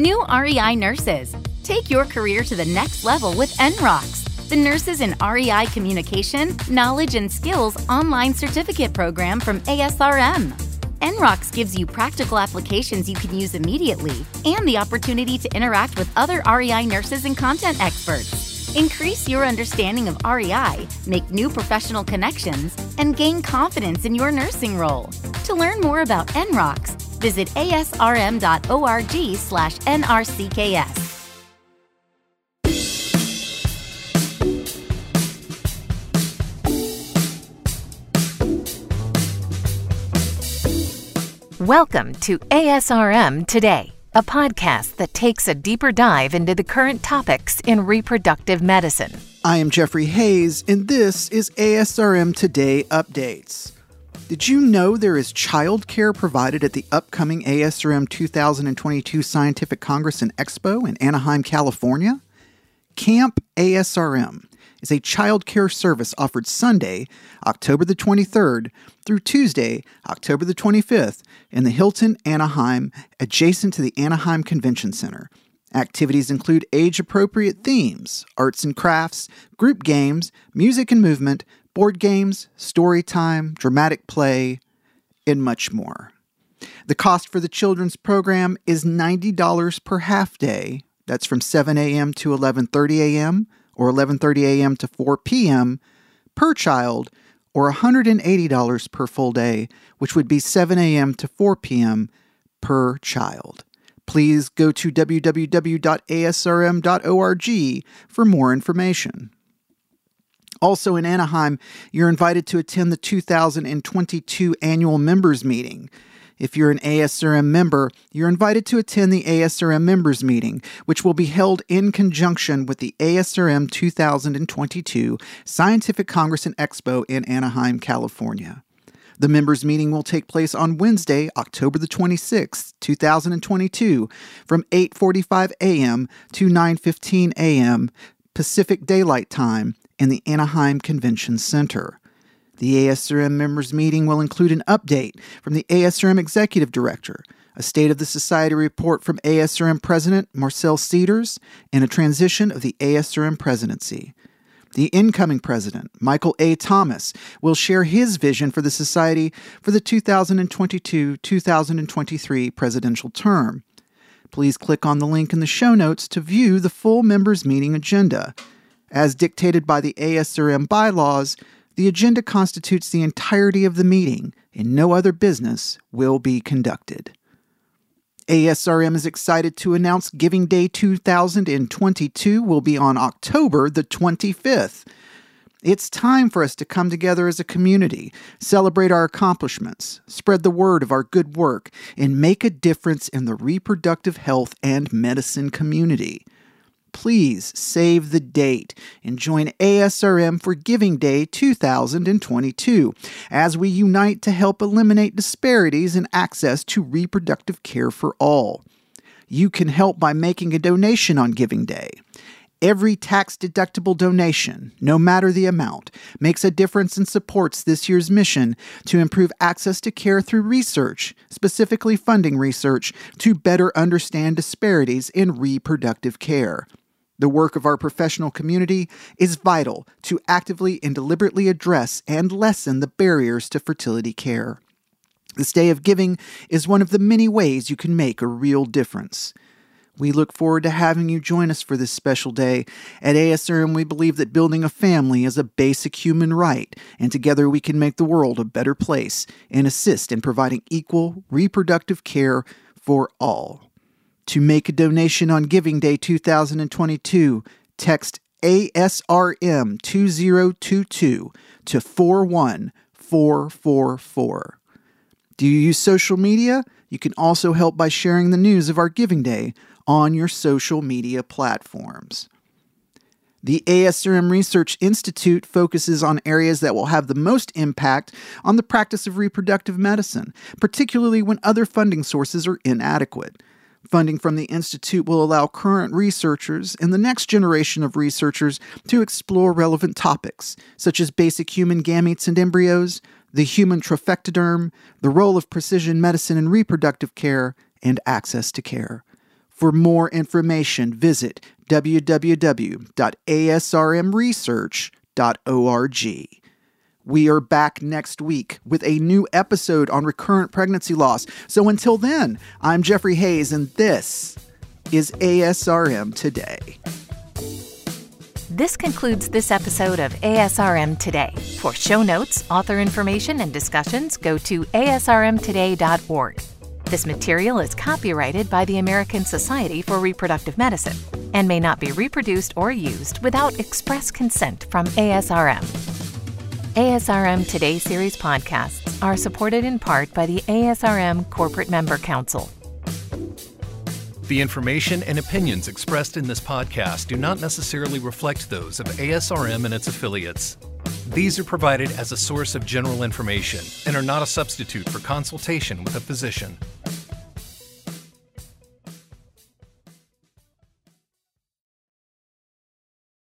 New REI nurses. Take your career to the next level with NROX, the Nurses in REI Communication, Knowledge and Skills online certificate program from ASRM. NROX gives you practical applications you can use immediately and the opportunity to interact with other REI nurses and content experts. Increase your understanding of REI, make new professional connections, and gain confidence in your nursing role. To learn more about NROX, visit asrm.org slash nrcks. Welcome to ASRM Today, a podcast that takes a deeper dive into the current topics in reproductive medicine. I am Jeffrey Hayes, and this is ASRM Today Updates. Did you know there is childcare provided at the upcoming ASRM 2022 Scientific Congress and Expo in Anaheim, California? Camp ASRM is a child care service offered Sunday, October the 23rd through Tuesday, October the 25th in the Hilton Anaheim adjacent to the Anaheim Convention Center. Activities include age appropriate themes, arts and crafts, group games, music and movement, board games, story time, dramatic play, and much more. The cost for the children's program is $90 per half day. That's from 7 a.m. to 11:30 a.m or 11:30 a.m. to 4 p.m. per child or $180 per full day, which would be 7 a.m. to 4 p.m. per child. Please go to www.asrm.org for more information. Also in Anaheim, you're invited to attend the 2022 annual members meeting. If you're an ASRM member, you're invited to attend the ASRM members meeting, which will be held in conjunction with the ASRM 2022 Scientific Congress and Expo in Anaheim, California. The members meeting will take place on Wednesday, October the 26th, 2022, from 8:45 a.m. to 9:15 a.m. Pacific Daylight Time in the Anaheim Convention Center. The ASRM members meeting will include an update from the ASRM executive director, a State of the Society report from ASRM President Marcelle Cedars, and a transition of the ASRM presidency. The incoming president, Michael A. Thomas, will share his vision for the Society for the 2022 2023 presidential term. Please click on the link in the show notes to view the full members' meeting agenda. As dictated by the ASRM bylaws, the agenda constitutes the entirety of the meeting, and no other business will be conducted. ASRM is excited to announce Giving Day 2022 will be on October the 25th. It's time for us to come together as a community, celebrate our accomplishments, spread the word of our good work, and make a difference in the reproductive health and medicine community please save the date and join ASRM for Giving Day 2022 as we unite to help eliminate disparities in access to reproductive care for all. You can help by making a donation on Giving Day. Every tax deductible donation, no matter the amount, makes a difference and supports this year's mission to improve access to care through research, specifically funding research to better understand disparities in reproductive care. The work of our professional community is vital to actively and deliberately address and lessen the barriers to fertility care. This day of giving is one of the many ways you can make a real difference. We look forward to having you join us for this special day. At ASRM, we believe that building a family is a basic human right, and together we can make the world a better place and assist in providing equal reproductive care for all. To make a donation on Giving Day 2022, text ASRM 2022 to 41444. Do you use social media? You can also help by sharing the news of our Giving Day on your social media platforms. The ASRM Research Institute focuses on areas that will have the most impact on the practice of reproductive medicine, particularly when other funding sources are inadequate. Funding from the Institute will allow current researchers and the next generation of researchers to explore relevant topics, such as basic human gametes and embryos, the human trophectoderm, the role of precision medicine in reproductive care, and access to care. For more information, visit www.asrmresearch.org. We are back next week with a new episode on recurrent pregnancy loss. So until then, I'm Jeffrey Hayes, and this is ASRM Today. This concludes this episode of ASRM Today. For show notes, author information, and discussions, go to asrmtoday.org. This material is copyrighted by the American Society for Reproductive Medicine and may not be reproduced or used without express consent from ASRM. ASRM Today series podcasts are supported in part by the ASRM Corporate Member Council. The information and opinions expressed in this podcast do not necessarily reflect those of ASRM and its affiliates. These are provided as a source of general information and are not a substitute for consultation with a physician.